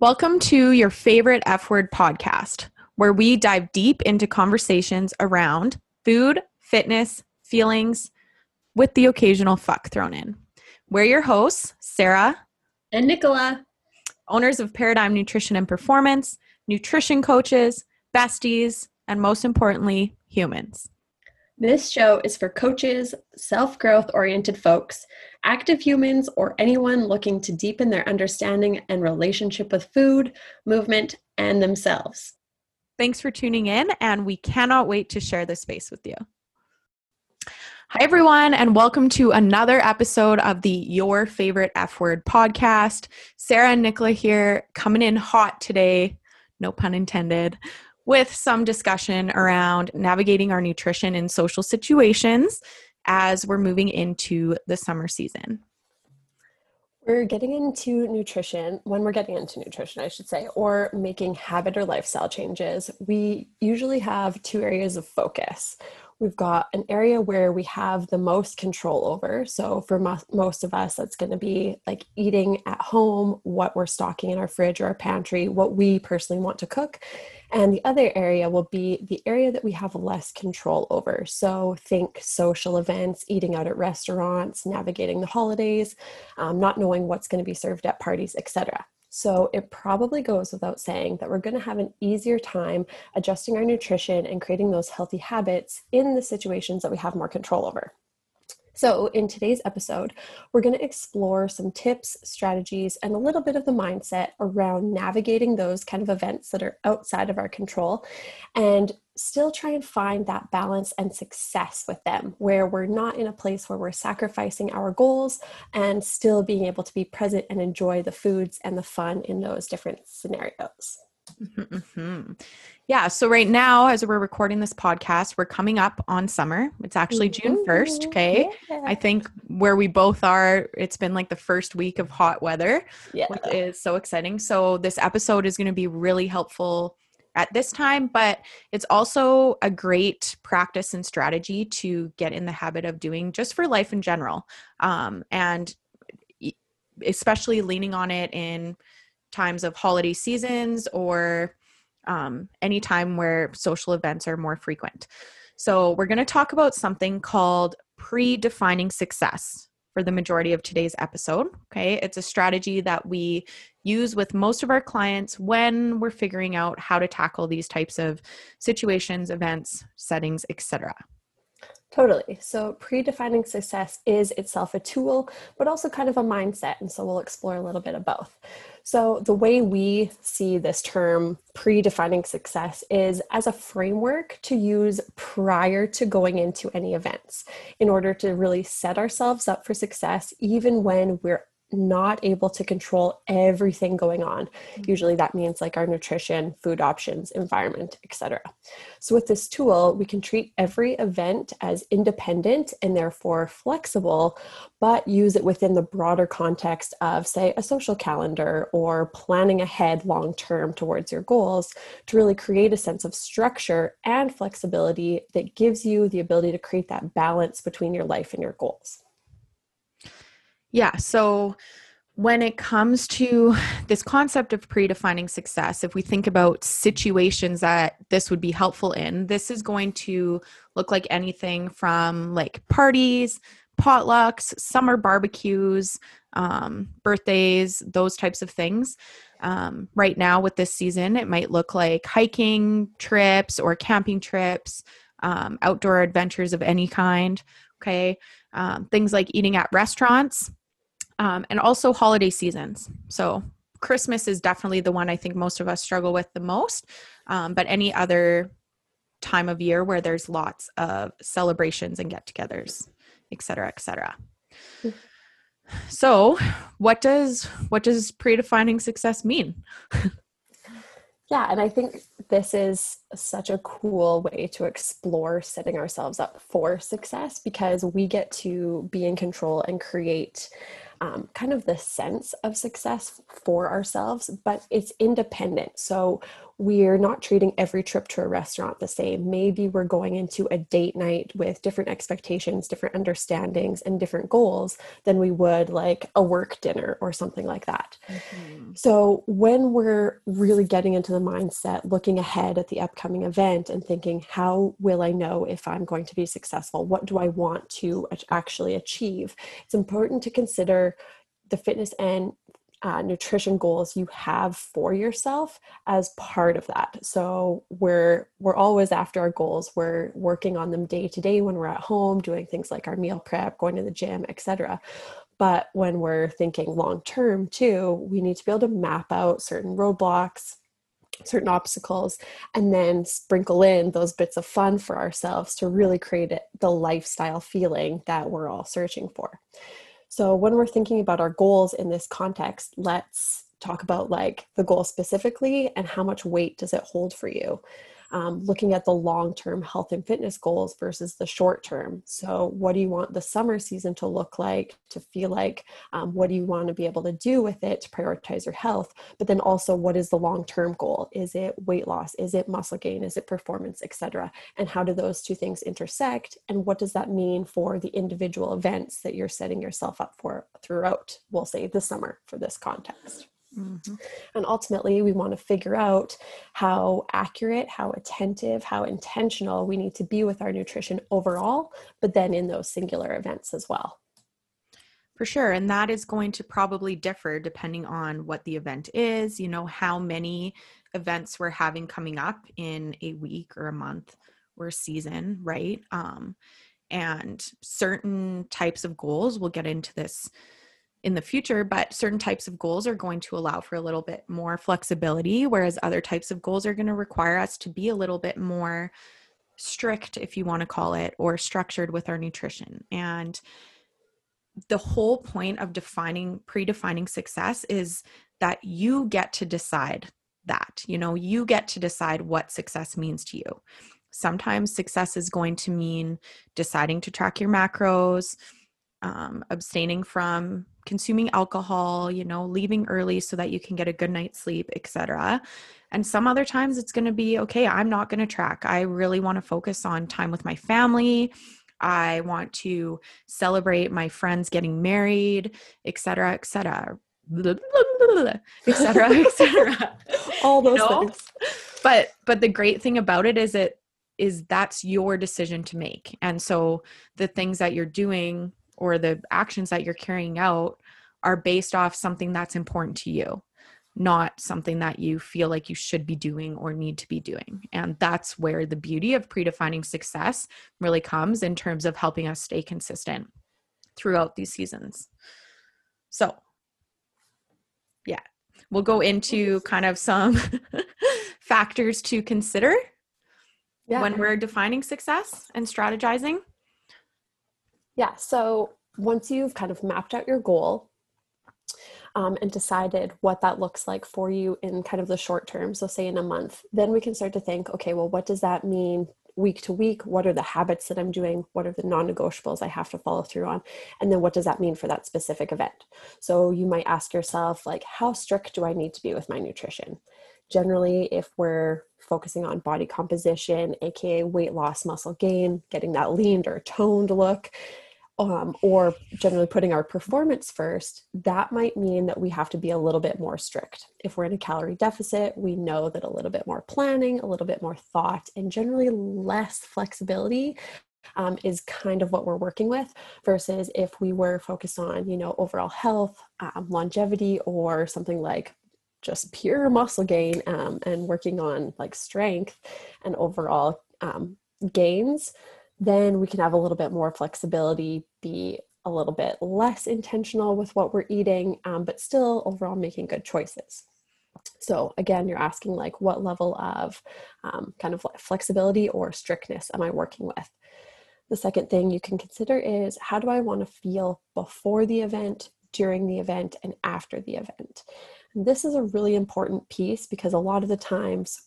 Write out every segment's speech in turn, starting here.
Welcome to your favorite F word podcast, where we dive deep into conversations around food, fitness, feelings, with the occasional fuck thrown in. We're your hosts, Sarah and Nicola, owners of Paradigm Nutrition and Performance, nutrition coaches, besties, and most importantly, humans. This show is for coaches, self growth oriented folks, active humans, or anyone looking to deepen their understanding and relationship with food, movement, and themselves. Thanks for tuning in, and we cannot wait to share this space with you. Hi, everyone, and welcome to another episode of the Your Favorite F Word podcast. Sarah and Nicola here, coming in hot today, no pun intended, with some discussion around navigating our nutrition in social situations as we're moving into the summer season. We're getting into nutrition, when we're getting into nutrition, I should say, or making habit or lifestyle changes, we usually have two areas of focus. We've got an area where we have the most control over. So, for mo- most of us, that's going to be like eating at home, what we're stocking in our fridge or our pantry, what we personally want to cook. And the other area will be the area that we have less control over. So, think social events, eating out at restaurants, navigating the holidays, um, not knowing what's going to be served at parties, etc. So it probably goes without saying that we're going to have an easier time adjusting our nutrition and creating those healthy habits in the situations that we have more control over. So, in today's episode, we're going to explore some tips, strategies, and a little bit of the mindset around navigating those kind of events that are outside of our control and still try and find that balance and success with them, where we're not in a place where we're sacrificing our goals and still being able to be present and enjoy the foods and the fun in those different scenarios. Mm-hmm. Yeah. So, right now, as we're recording this podcast, we're coming up on summer. It's actually mm-hmm. June 1st. Okay. Yeah. I think where we both are, it's been like the first week of hot weather, yeah. which is so exciting. So, this episode is going to be really helpful at this time, but it's also a great practice and strategy to get in the habit of doing just for life in general. Um, and especially leaning on it in times of holiday seasons or um, any time where social events are more frequent. So, we're going to talk about something called pre-defining success for the majority of today's episode. Okay, it's a strategy that we use with most of our clients when we're figuring out how to tackle these types of situations, events, settings, etc. Totally. So, predefining success is itself a tool, but also kind of a mindset. And so, we'll explore a little bit of both. So, the way we see this term predefining success is as a framework to use prior to going into any events in order to really set ourselves up for success, even when we're not able to control everything going on. Mm-hmm. usually that means like our nutrition food options environment etc so with this tool we can treat every event as independent and therefore flexible but use it within the broader context of say a social calendar or planning ahead long term towards your goals to really create a sense of structure and flexibility that gives you the ability to create that balance between your life and your goals yeah. So when it comes to this concept of predefining success, if we think about situations that this would be helpful in, this is going to look like anything from like parties, potlucks, summer barbecues, um, birthdays, those types of things. Um, right now, with this season, it might look like hiking trips or camping trips, um, outdoor adventures of any kind. Okay. Um, things like eating at restaurants, um, and also holiday seasons. So Christmas is definitely the one I think most of us struggle with the most, um, but any other time of year where there's lots of celebrations and get-togethers, et cetera, et cetera. So, what does what does predefining success mean? yeah, and I think this is such a cool way to explore setting ourselves up for success because we get to be in control and create um, kind of the sense of success for ourselves, but it's independent. So we're not treating every trip to a restaurant the same. Maybe we're going into a date night with different expectations, different understandings, and different goals than we would like a work dinner or something like that. Mm-hmm. So, when we're really getting into the mindset, looking ahead at the upcoming event and thinking, how will I know if I'm going to be successful? What do I want to actually achieve? It's important to consider the fitness and uh, nutrition goals you have for yourself as part of that. So we're we're always after our goals. We're working on them day to day when we're at home doing things like our meal prep going to the gym etc but when we're thinking long term too we need to be able to map out certain roadblocks certain obstacles and then sprinkle in those bits of fun for ourselves to really create the lifestyle feeling that we're all searching for so when we're thinking about our goals in this context, let's talk about like the goal specifically and how much weight does it hold for you um, looking at the long term health and fitness goals versus the short term. So, what do you want the summer season to look like, to feel like? Um, what do you want to be able to do with it to prioritize your health? But then also, what is the long term goal? Is it weight loss? Is it muscle gain? Is it performance, etc.? And how do those two things intersect? And what does that mean for the individual events that you're setting yourself up for throughout, we'll say, the summer for this context? Mm-hmm. And ultimately, we want to figure out how accurate, how attentive, how intentional we need to be with our nutrition overall, but then in those singular events as well. For sure. And that is going to probably differ depending on what the event is, you know, how many events we're having coming up in a week or a month or a season, right? Um, and certain types of goals, we'll get into this in the future, but certain types of goals are going to allow for a little bit more flexibility, whereas other types of goals are going to require us to be a little bit more strict, if you want to call it, or structured with our nutrition. And the whole point of defining, predefining success is that you get to decide that. You know, you get to decide what success means to you. Sometimes success is going to mean deciding to track your macros, um, abstaining from consuming alcohol, you know, leaving early so that you can get a good night's sleep, etc. And some other times it's going to be okay, I'm not going to track. I really want to focus on time with my family. I want to celebrate my friends getting married, etc., etc. etc etc all those you know? things but but the great thing about it is it is that's your decision to make and so the things that you're doing or the actions that you're carrying out are based off something that's important to you not something that you feel like you should be doing or need to be doing. And that's where the beauty of predefining success really comes in terms of helping us stay consistent throughout these seasons. So, yeah, we'll go into kind of some factors to consider yeah. when we're defining success and strategizing. Yeah. So once you've kind of mapped out your goal um, and decided what that looks like for you in kind of the short term, so say in a month, then we can start to think, okay, well, what does that mean week to week? What are the habits that I'm doing? What are the non negotiables I have to follow through on? And then what does that mean for that specific event? So you might ask yourself, like, how strict do I need to be with my nutrition? Generally, if we're focusing on body composition, aka weight loss, muscle gain, getting that leaned or toned look, um, or generally putting our performance first, that might mean that we have to be a little bit more strict. If we're in a calorie deficit, we know that a little bit more planning, a little bit more thought, and generally less flexibility um, is kind of what we're working with versus if we were focused on, you know, overall health, um, longevity, or something like just pure muscle gain um, and working on like strength and overall um, gains then we can have a little bit more flexibility, be a little bit less intentional with what we're eating, um, but still overall making good choices. So again, you're asking like what level of um, kind of flexibility or strictness am I working with? The second thing you can consider is how do I want to feel before the event, during the event, and after the event? And this is a really important piece because a lot of the times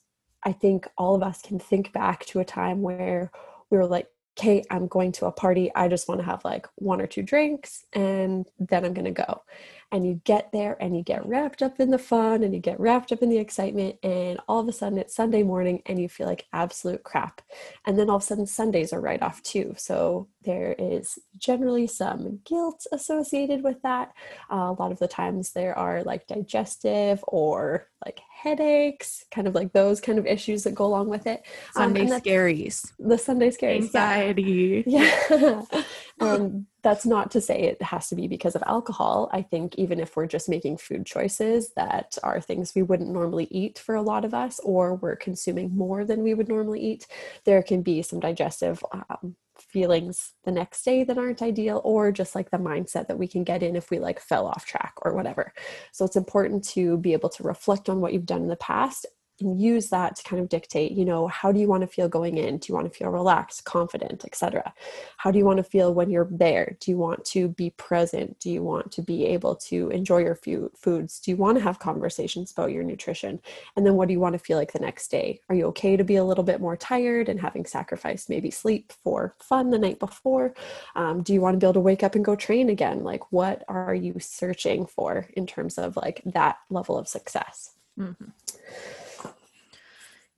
I think all of us can think back to a time where we were like, okay, I'm going to a party. I just want to have like one or two drinks and then I'm going to go and you get there and you get wrapped up in the fun and you get wrapped up in the excitement and all of a sudden it's sunday morning and you feel like absolute crap. And then all of a sudden sundays are write off too. So there is generally some guilt associated with that. Uh, a lot of the times there are like digestive or like headaches kind of like those kind of issues that go along with it. Um, sunday um, scaries. The sunday scaries anxiety. Yeah, yeah. um, that's not to say it has to be because of alcohol. I think even if we're just making food choices that are things we wouldn't normally eat for a lot of us, or we're consuming more than we would normally eat, there can be some digestive um, feelings the next day that aren't ideal, or just like the mindset that we can get in if we like fell off track or whatever. So it's important to be able to reflect on what you've done in the past and use that to kind of dictate you know how do you want to feel going in? Do you want to feel relaxed confident etc how do you want to feel when you're there? Do you want to be present? Do you want to be able to enjoy your foods? Do you want to have conversations about your nutrition? And then what do you want to feel like the next day? Are you okay to be a little bit more tired and having sacrificed maybe sleep for fun the night before? Um, do you want to be able to wake up and go train again? Like what are you searching for in terms of like that level of success? Mm-hmm.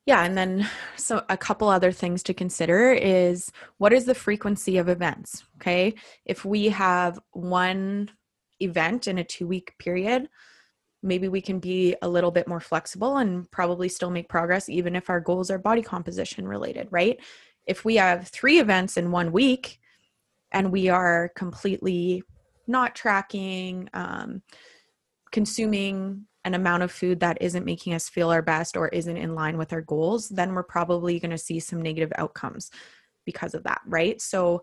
Yeah, and then so a couple other things to consider is what is the frequency of events? Okay. If we have one event in a two week period, maybe we can be a little bit more flexible and probably still make progress, even if our goals are body composition related, right? If we have three events in one week and we are completely not tracking, um, consuming an amount of food that isn't making us feel our best or isn't in line with our goals, then we're probably going to see some negative outcomes because of that, right? So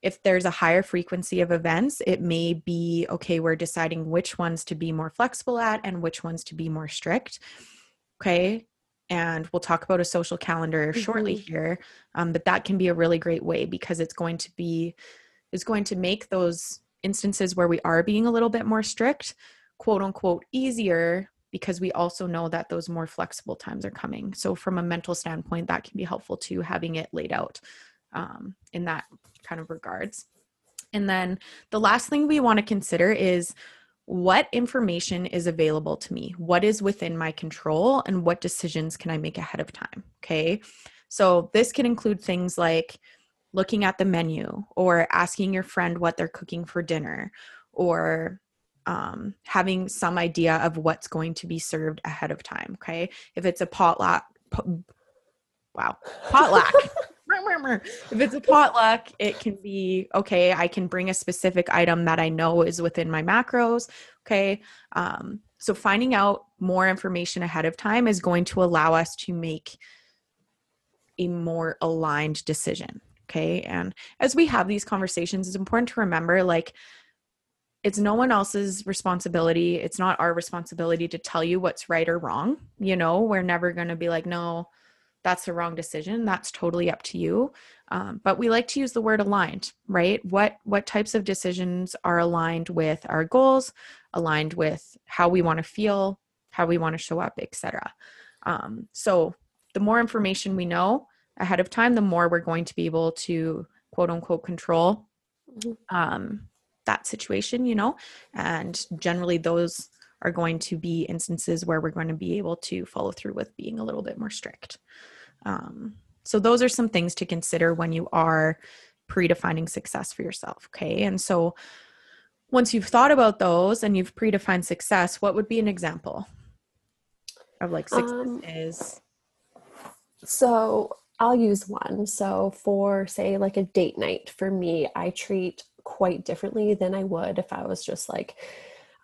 if there's a higher frequency of events, it may be okay, we're deciding which ones to be more flexible at and which ones to be more strict. Okay. And we'll talk about a social calendar mm-hmm. shortly here. Um, but that can be a really great way because it's going to be, is going to make those instances where we are being a little bit more strict quote unquote easier because we also know that those more flexible times are coming. So, from a mental standpoint, that can be helpful too, having it laid out um, in that kind of regards. And then the last thing we want to consider is what information is available to me? What is within my control? And what decisions can I make ahead of time? Okay. So, this can include things like looking at the menu or asking your friend what they're cooking for dinner or um, having some idea of what's going to be served ahead of time. Okay. If it's a potluck, po- wow, potluck. if it's a potluck, it can be okay. I can bring a specific item that I know is within my macros. Okay. Um, so finding out more information ahead of time is going to allow us to make a more aligned decision. Okay. And as we have these conversations, it's important to remember like it's no one else's responsibility. It's not our responsibility to tell you what's right or wrong. You know, we're never going to be like, no, that's the wrong decision. That's totally up to you. Um, but we like to use the word aligned, right? What what types of decisions are aligned with our goals, aligned with how we want to feel, how we want to show up, etc. Um, so the more information we know ahead of time, the more we're going to be able to quote unquote control mm-hmm. um, that situation, you know, and generally those are going to be instances where we're going to be able to follow through with being a little bit more strict. Um, so, those are some things to consider when you are predefining success for yourself. Okay. And so, once you've thought about those and you've predefined success, what would be an example of like success um, is? So, I'll use one. So, for say, like a date night, for me, I treat quite differently than I would if I was just like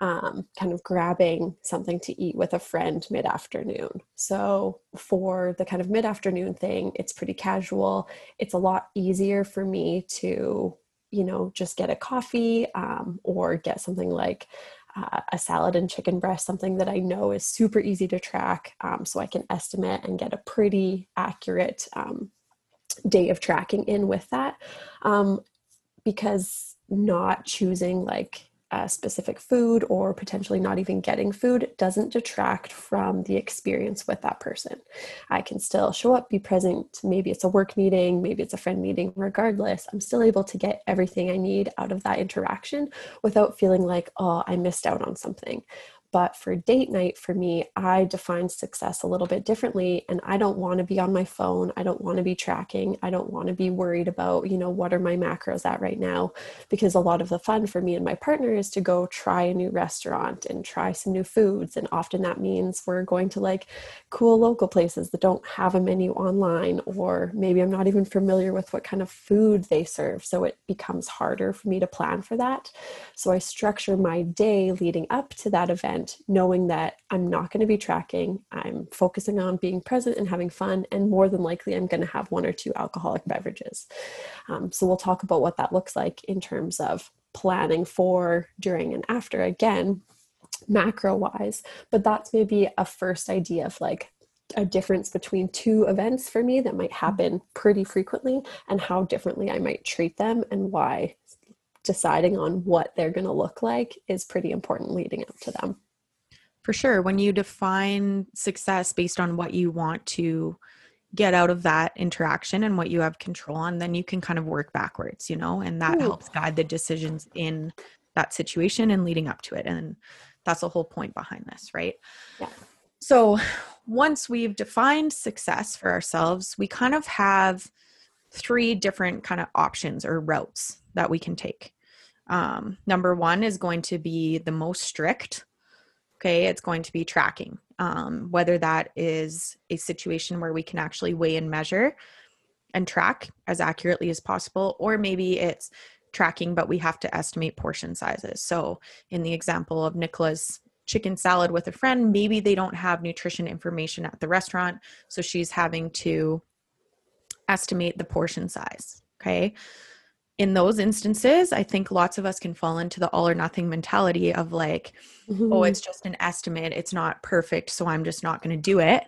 um, kind of grabbing something to eat with a friend mid afternoon. So, for the kind of mid afternoon thing, it's pretty casual. It's a lot easier for me to, you know, just get a coffee um, or get something like uh, a salad and chicken breast, something that I know is super easy to track. Um, so I can estimate and get a pretty accurate um, day of tracking in with that. Um, because not choosing like a specific food or potentially not even getting food doesn't detract from the experience with that person. I can still show up, be present. Maybe it's a work meeting, maybe it's a friend meeting, regardless, I'm still able to get everything I need out of that interaction without feeling like, oh, I missed out on something. But for date night, for me, I define success a little bit differently. And I don't want to be on my phone. I don't want to be tracking. I don't want to be worried about, you know, what are my macros at right now? Because a lot of the fun for me and my partner is to go try a new restaurant and try some new foods. And often that means we're going to like cool local places that don't have a menu online, or maybe I'm not even familiar with what kind of food they serve. So it becomes harder for me to plan for that. So I structure my day leading up to that event knowing that I'm not going to be tracking. I'm focusing on being present and having fun, and more than likely, I'm going to have one or two alcoholic beverages. Um, so, we'll talk about what that looks like in terms of planning for, during, and after. Again, macro wise, but that's maybe a first idea of like a difference between two events for me that might happen pretty frequently and how differently I might treat them and why deciding on what they're going to look like is pretty important leading up to them. For sure. When you define success based on what you want to get out of that interaction and what you have control on, then you can kind of work backwards, you know, and that Ooh. helps guide the decisions in that situation and leading up to it. And that's the whole point behind this, right? Yeah. So once we've defined success for ourselves, we kind of have three different kind of options or routes that we can take. Um, number one is going to be the most strict Okay, it's going to be tracking, um, whether that is a situation where we can actually weigh and measure and track as accurately as possible, or maybe it's tracking, but we have to estimate portion sizes. So, in the example of Nicola's chicken salad with a friend, maybe they don't have nutrition information at the restaurant, so she's having to estimate the portion size. Okay in those instances, I think lots of us can fall into the all or nothing mentality of like, mm-hmm. oh, it's just an estimate. It's not perfect. So I'm just not going to do it.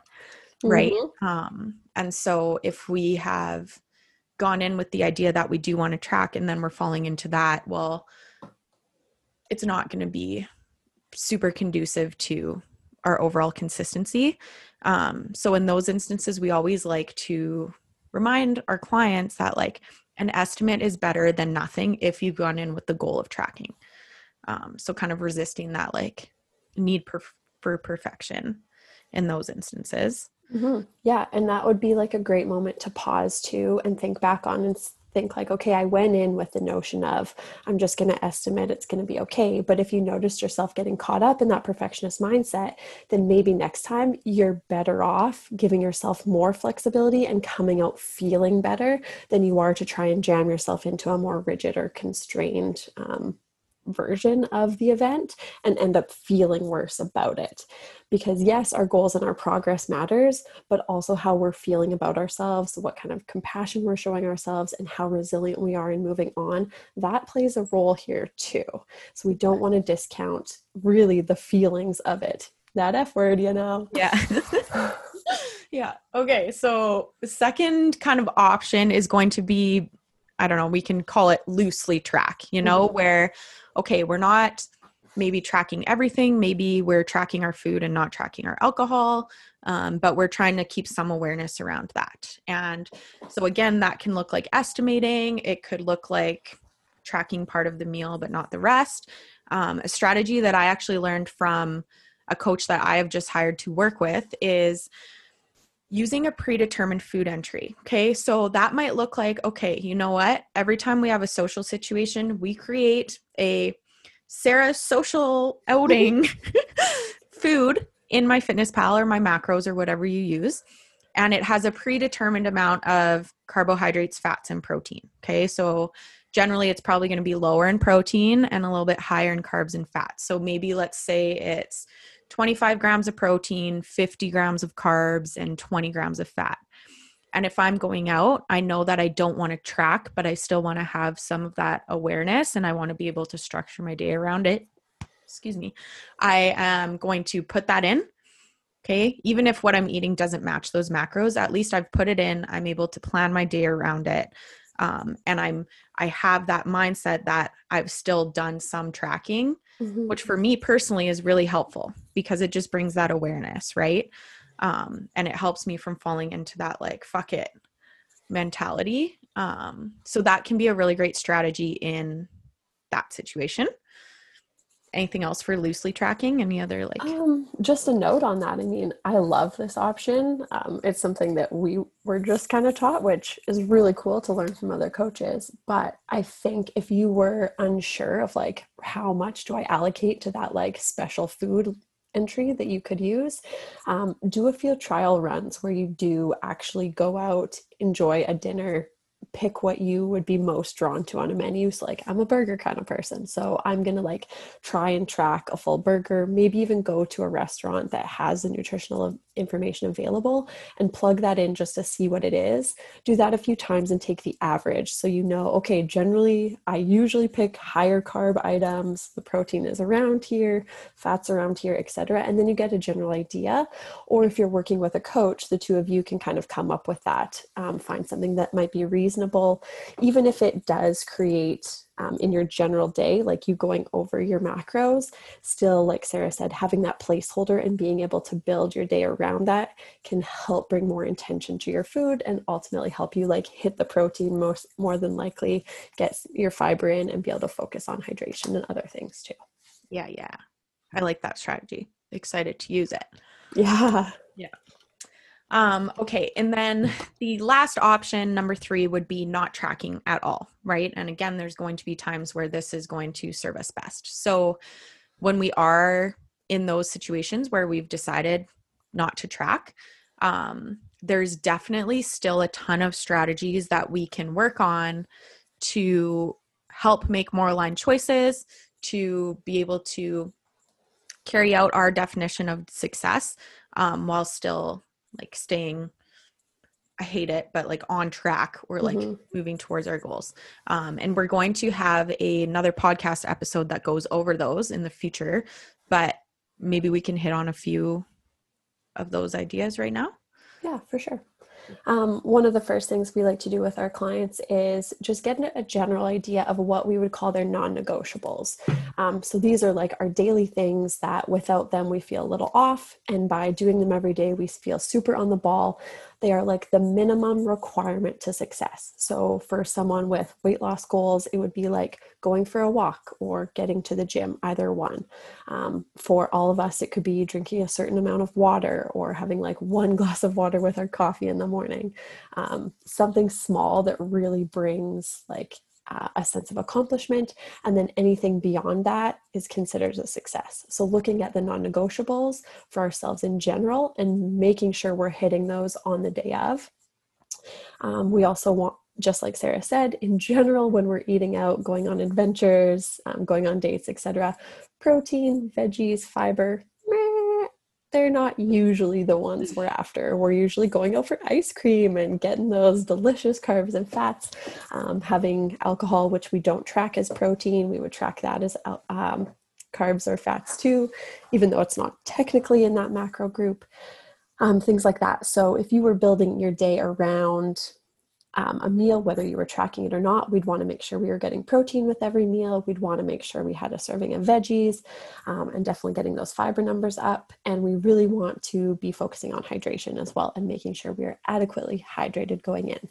Mm-hmm. Right. Um, and so if we have gone in with the idea that we do want to track and then we're falling into that, well, it's not going to be super conducive to our overall consistency. Um, so in those instances, we always like to remind our clients that like an estimate is better than nothing if you've gone in with the goal of tracking. Um, so kind of resisting that like need per- for perfection in those instances. Mm-hmm. Yeah, and that would be like a great moment to pause too and think back on and think like okay i went in with the notion of i'm just going to estimate it's going to be okay. But if you noticed yourself getting caught up in that perfectionist mindset then maybe next time you're better off giving yourself more flexibility and coming out feeling better than you are to try and jam yourself into a more rigid or constrained um, version of the event and end up feeling worse about it. Because yes our goals and our progress matters but also how we're feeling about ourselves what kind of compassion we're showing ourselves and how resilient we are in moving on that plays a role here too. So we don't want to discount really the feelings of it. That f word you know? Yeah. Yeah. Okay so the second kind of option is going to be i don't know we can call it loosely track you know mm-hmm. where okay we're not maybe tracking everything. Maybe we're tracking our food and not tracking our alcohol, um, but we're trying to keep some awareness around that. And so, again, that can look like estimating, it could look like tracking part of the meal but not the rest. Um, a strategy that I actually learned from a coach that I have just hired to work with is using a predetermined food entry. Okay, so that might look like okay, you know what? Every time we have a social situation, we create a Sarah social outing food in MyFitnessPal or my macros or whatever you use. And it has a predetermined amount of carbohydrates, fats, and protein. Okay. So generally it's probably going to be lower in protein and a little bit higher in carbs and fats. So maybe let's say it's 25 grams of protein, 50 grams of carbs, and 20 grams of fat. And if I'm going out, I know that I don't want to track, but I still want to have some of that awareness and I want to be able to structure my day around it. Excuse me. I am going to put that in. Okay. Even if what I'm eating doesn't match those macros, at least I've put it in. I'm able to plan my day around it. um, and i'm i have that mindset that i've still done some tracking mm-hmm. which for me personally is really helpful because it just brings that awareness right? Um, and it helps me from falling into that like fuck it mentality. Um, so that can be a really great strategy in that situation anything else for loosely tracking? Any other like um, just a note on that. I mean i love this option. Um, it's something that we were just kind of taught which is really cool to learn from other coaches. But i think if you were unsure of like how much do i allocate to that like special food entry that you could use um, do a few trial runs where you do actually go out enjoy a dinner pick what you would be most drawn to on a menu. So, like, I'm a burger kind of person. So, I'm going to like try and track a full burger, maybe even go to a restaurant that has the nutritional information available and plug that in just to see what it is. Do that a few times and take the average. So, you know, okay, generally, I usually pick higher carb items. The protein is around here, fats around here, etc. And then you get a general idea. Or if you're working with a coach, the two of you can kind of come up with that, um, find something that might be reasonable reasonable, even if it does create um, in your general day, like you going over your macros, still, like Sarah said, having that placeholder and being able to build your day around that can help bring more intention to your food and ultimately help you like hit the protein most more than likely, get your fiber in, and be able to focus on hydration and other things too. Yeah, yeah. I like that strategy. Excited to use it. Yeah. Um, okay, and then the last option, number three, would be not tracking at all, right? And again, there's going to be times where this is going to serve us best. So when we are in those situations where we've decided not to track, um, there's definitely still a ton of strategies that we can work on to help make more aligned choices, to be able to carry out our definition of success um, while still like staying I hate it, but like on track. We're like mm-hmm. moving towards our goals. Um, and we're going to have a, another podcast episode that goes over those in the future, but maybe we can hit on a few of those ideas right now. Yeah, for sure. Um, one of the first things we like to do with our clients is just get a general idea of what we would call their non negotiables. Um, so these are like our daily things that without them we feel a little off, and by doing them every day, we feel super on the ball. They are like the minimum requirement to success. So, for someone with weight loss goals, it would be like going for a walk or getting to the gym, either one. Um, for all of us, it could be drinking a certain amount of water or having like one glass of water with our coffee in the morning. Um, something small that really brings like uh, a sense of accomplishment, and then anything beyond that is considered a success. So, looking at the non negotiables for ourselves in general and making sure we're hitting those on the day of. Um, we also want, just like Sarah said, in general, when we're eating out, going on adventures, um, going on dates, etc., protein, veggies, fiber, they're not usually the ones we're after. We're usually going out for ice cream and getting those delicious carbs and fats. Um, having alcohol, which we don't track as protein, we would track that as um, carbs or fats too, even though it's not technically in that macro group. Um, things like that. So if you were building your day around um, a meal, whether you were tracking it or not. We'd want to make sure we were getting protein with every meal. We'd want to make sure we had a serving of veggies um, and definitely getting those fiber numbers up. And we really want to be focusing on hydration as well and making sure we are adequately hydrated going in.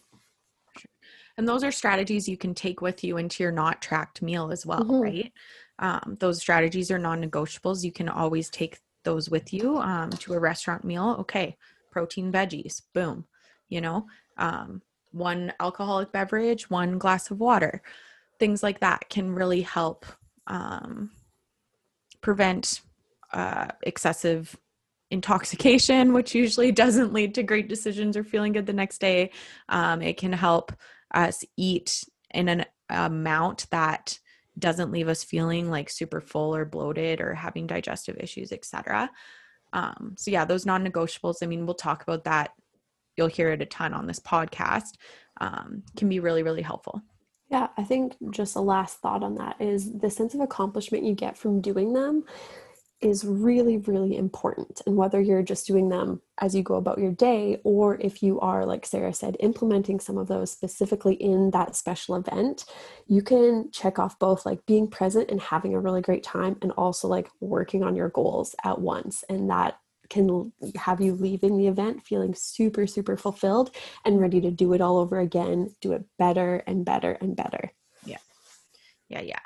And those are strategies you can take with you into your not tracked meal as well, mm-hmm. right? Um, those strategies are non negotiables. You can always take those with you um, to a restaurant meal. Okay, protein, veggies, boom, you know. Um, one alcoholic beverage, one glass of water. Things like that can really help um, prevent uh, excessive intoxication, which usually doesn't lead to great decisions or feeling good the next day. Um, it can help us eat in an amount that doesn't leave us feeling like super full or bloated or having digestive issues, etc. Um, so yeah, those non-negotiables. I mean, we'll talk about that you'll hear it a ton on this podcast, um, can be really, really helpful. Yeah, I think just a last thought on that is the sense of accomplishment you get from doing them is really, really important. And whether you're just doing them as you go about your day, or if you are, like Sarah said, implementing some of those specifically in that special event, you can check off both like being present and having a really great time, and also like working on your goals at once. And that can have you leaving the event feeling super, super fulfilled and ready to do it all over again, do it better and better and better. Yeah. Yeah. Yeah.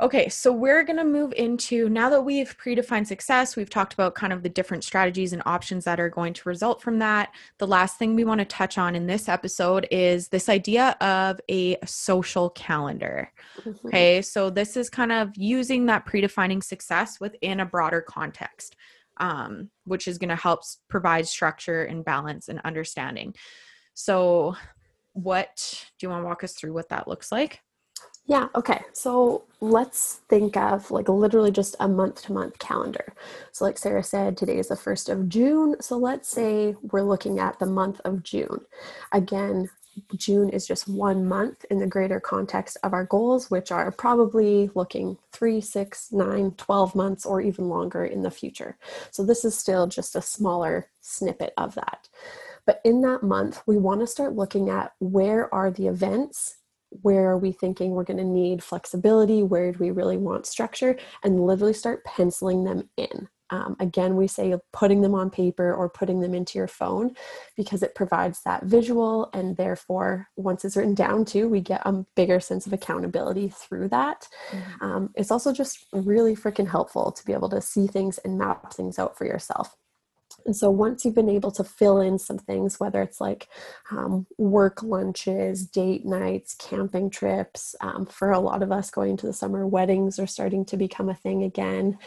Okay, so we're going to move into now that we've predefined success, we've talked about kind of the different strategies and options that are going to result from that. The last thing we want to touch on in this episode is this idea of a social calendar. Mm-hmm. Okay, so this is kind of using that predefining success within a broader context, um, which is going to help provide structure and balance and understanding. So, what do you want to walk us through what that looks like? Yeah, okay. So let's think of like literally just a month to month calendar. So, like Sarah said, today is the 1st of June. So, let's say we're looking at the month of June. Again, June is just one month in the greater context of our goals, which are probably looking three, six, nine, 12 months, or even longer in the future. So, this is still just a smaller snippet of that. But in that month, we want to start looking at where are the events where are we thinking we're going to need flexibility where do we really want structure and literally start penciling them in um, again we say putting them on paper or putting them into your phone because it provides that visual and therefore once it's written down too we get a bigger sense of accountability through that mm-hmm. um, it's also just really freaking helpful to be able to see things and map things out for yourself and so once you've been able to fill in some things, whether it's like um, work lunches, date nights, camping trips, um, for a lot of us going to the summer, weddings are starting to become a thing again.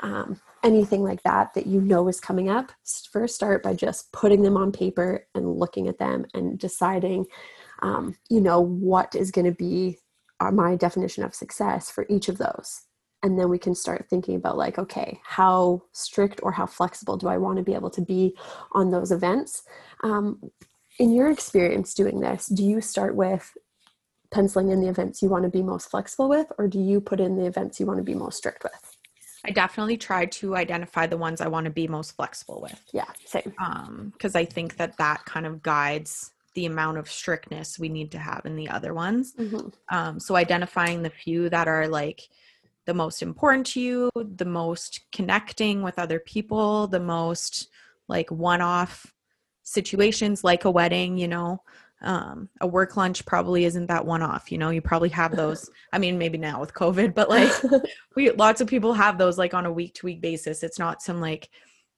Um, anything like that that you know is coming up, first start by just putting them on paper and looking at them and deciding, um, you know, what is going to be uh, my definition of success for each of those. And then we can start thinking about like okay how strict or how flexible do i want to be able to be on those events? Um, in your experience doing this do you start with penciling in the events you want to be most flexible with or do you put in the events you want to be most strict with i definitely try to identify the ones i want to be most flexible with yeah same because um, i think that that kind of guides the amount of strictness we need to have in the other ones mm-hmm. um, so identifying the few that are like the most important to you, the most connecting with other people, the most like one off situations like a wedding, you know. Um, a work lunch probably isn't that one off, you know. You probably have those. I mean, maybe now with COVID, but like we lots of people have those like on a week to week basis. It's not some like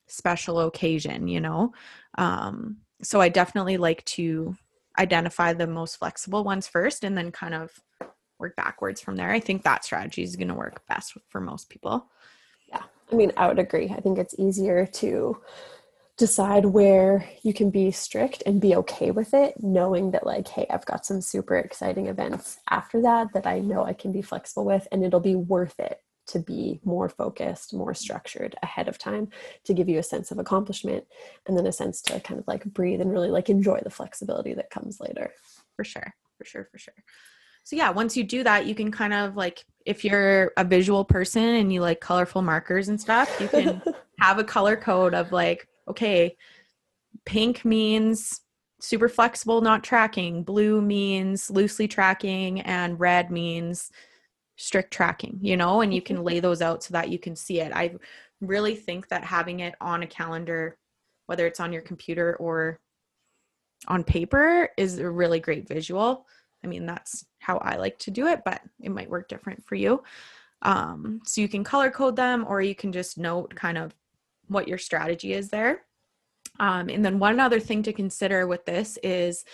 special occasion, you know. Um, so I definitely like to identify the most flexible ones first and then kind of work backwards from there. I think that strategy is going to work best for most people. Yeah. I mean, I would agree. I think it's easier to decide where you can be strict and be okay with it, knowing that, like, hey, I've got some super exciting events after that that I know I can be flexible with, and it'll be worth it to be more focused, more structured ahead of time to give you a sense of accomplishment and then a sense to kind of like breathe and really like enjoy the flexibility that comes later. For sure. For sure. For sure so yeah once you do that you can kind of like if you're a visual person and you like colorful markers and stuff you can have a color code of like okay pink means super flexible not tracking. Blue means loosely tracking and red means strict tracking you know and you can lay those out so that you can see it. I really think that having it on a calendar whether it's on your computer or on paper is a really great visual. I mean, that's how I like to do it, but it might work different for you. Um, so you can color code them or you can just note kind of what your strategy is there. Um, and then one other thing to consider with this is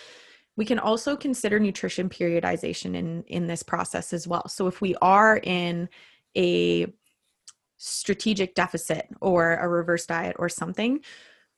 we can also consider nutrition periodization in in this process as well. So if we are in a strategic deficit or a reverse diet or something,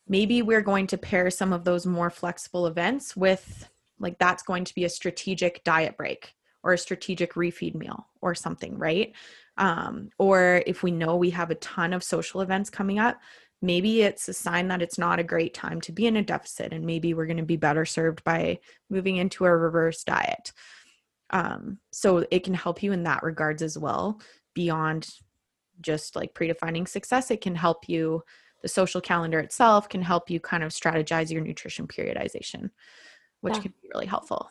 maybe we're going to pair some of those more flexible events with like that's going to be a strategic diet break or a strategic refeed meal or something, right? Um, or if we know we have a ton of social events coming up, maybe it's a sign that it's not a great time to be in a deficit and maybe we're going to be better served by moving into a reverse diet. Um, so it can help you in that regards as well beyond just like predefining success, it can help you. The social calendar itself can help you kind of strategize your nutrition periodization, which Yeah. can be really helpful.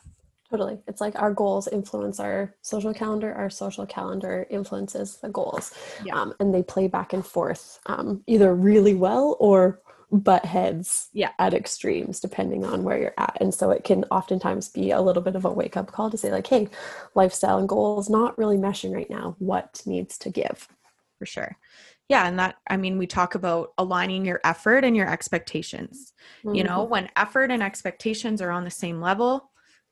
Totally. It's like our goals influence our social calendar, our social calendar influences the goals. Yeah. Um, and they play back and forth um, either really well or butt heads Yeah. at extremes, depending on where you're at. And so it can oftentimes be a little bit of a wake up call to say, like, hey, lifestyle and goals not really meshing right now. What needs to give? for sure. Yeah. And that, I mean, we talk about aligning your effort and your expectations. You know, Mhm. when effort and expectations are on the same level,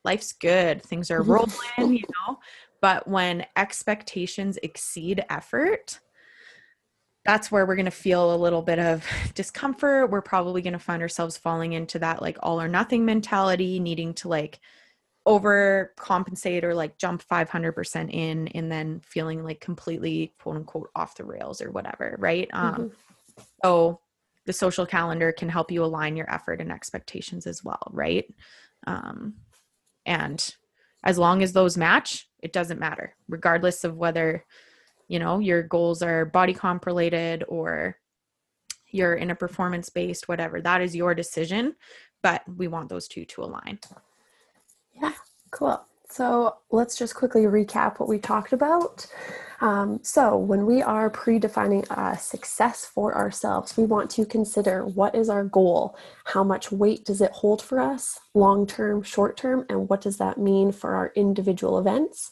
life's good, things are rolling, you know. But when expectations exceed effort, that's where we're going to feel a little bit of discomfort. We're probably going to find ourselves falling into that like all or nothing mentality, needing to like overcompensate or like jump 500% in and then feeling like completely quote unquote off the rails or whatever, right? Um, Mhm. so the social calendar can help you align your effort and expectations as well, right? Um, and as long as those match, it doesn't matter, regardless of whether you know your goals are body comp related or you're in a performance based, whatever. That is your decision, but we want those two to align. Yeah, cool. So let's just quickly recap what we talked about. Um, so, when we are predefining a success for ourselves, we want to consider what is our goal? How much weight does it hold for us, long term, short term, and what does that mean for our individual events?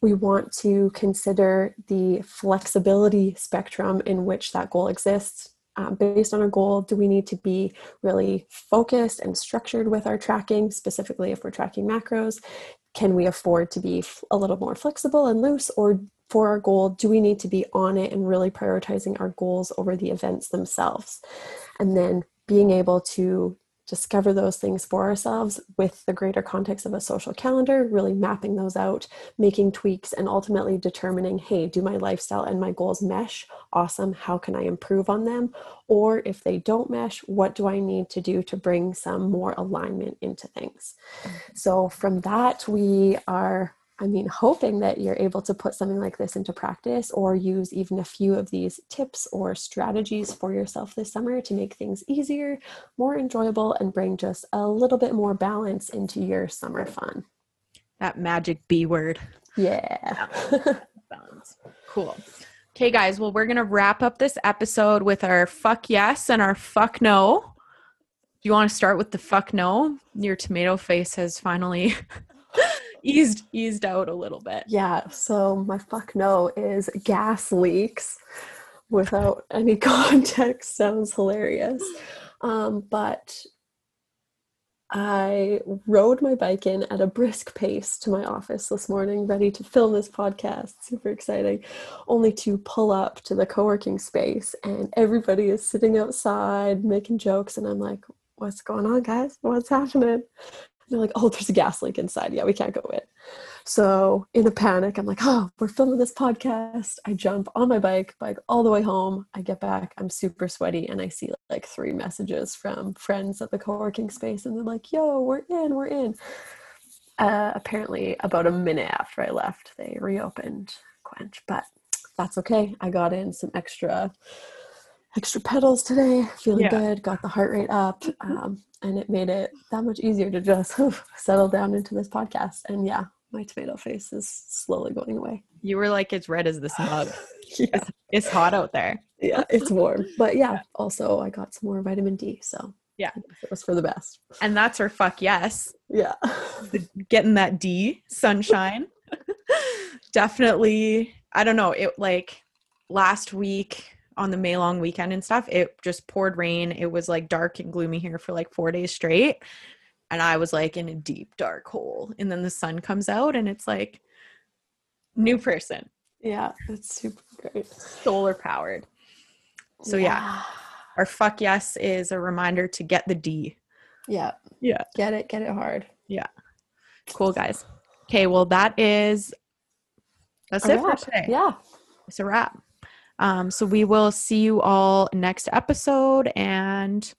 We want to consider the flexibility spectrum in which that goal exists. Um, based on our goal, do we need to be really focused and structured with our tracking, specifically if we're tracking macros? Can we afford to be a little more flexible and loose? Or for our goal, do we need to be on it and really prioritizing our goals over the events themselves? And then being able to discover those things for ourselves with the greater context of a social calendar, really mapping those out, making tweaks, and ultimately determining hey, do my lifestyle and my goals mesh? Awesome. How can I improve on them? Or if they don't mesh, what do I need to do to bring some more alignment into things? Mm-hmm. So, from that, we are I mean, hoping that you're able to put something like this into practice or use even a few of these tips or strategies for yourself this summer to make things easier, more enjoyable, and bring just a little bit more balance into your summer fun. That magic B word. Yeah. Balance. Cool. Okay, guys. Well, we're going to wrap up this episode with our fuck yes and our fuck no. Do you want to start with the fuck no? Your tomato face has finally eased eased out a little bit. yeah. So, my fuck no is gas leaks without any context. Sounds hilarious. Um, but I rode my bike in at a brisk pace to my office this morning, ready to film this podcast. Super exciting. Only to pull up to the co working space, and everybody is sitting outside making jokes. And I'm like, What's going on, guys? What's happening? They're like, Oh, there's a gas leak inside. Yeah, we can't go in. So, in a panic, I'm like, Oh, we're filming this podcast. I jump on my bike, bike all the way home. I get back, I'm super sweaty, and I see like three messages from friends at the co working space, and they're like, Yo, we're in, we're in. Uh, apparently, about a minute after I left, they reopened Quench, but that's okay. I got in some extra extra pedals today feeling Yeah. good got the heart rate up um, and it made it that much easier to just settle down into this podcast and yeah my tomato face is slowly going away You were like as red as this mug. yeah It's hot out there. yeah it's warm but yeah also i got some more vitamin d so Yeah. It was for the best And that's our fuck yes. yeah Getting that D sunshine. Definitely. I don't know. It like last week on the May long weekend and stuff, it just poured rain. It was like dark and gloomy here for like four days straight. And I was like in a deep dark hole. And then the sun comes out and it's like new person, yeah that's super great solar powered. So yeah, our fuck yes is a reminder to get the D. yeah Yeah. get it get it hard Yeah. Cool guys. Okay, well that is that's A it for today. yeah It's a wrap. Um, so we will see you all next episode and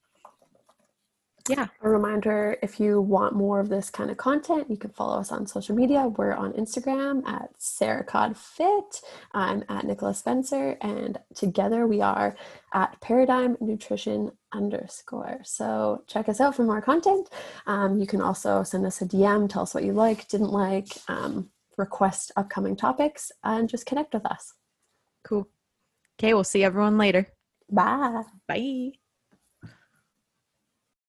Yeah. A reminder if you want more of this kind of content, you can follow us on social media. We're on Instagram at Sarah Cod Fit. I'm at Nicola Spencer, and together we are at Paradigm Nutrition underscore. So check us out for more content. Um, you can also send us a DM, tell us what you like, didn't like, um, request upcoming topics, and just connect with us. Cool. Okay, we'll see everyone later. Bye. Bye.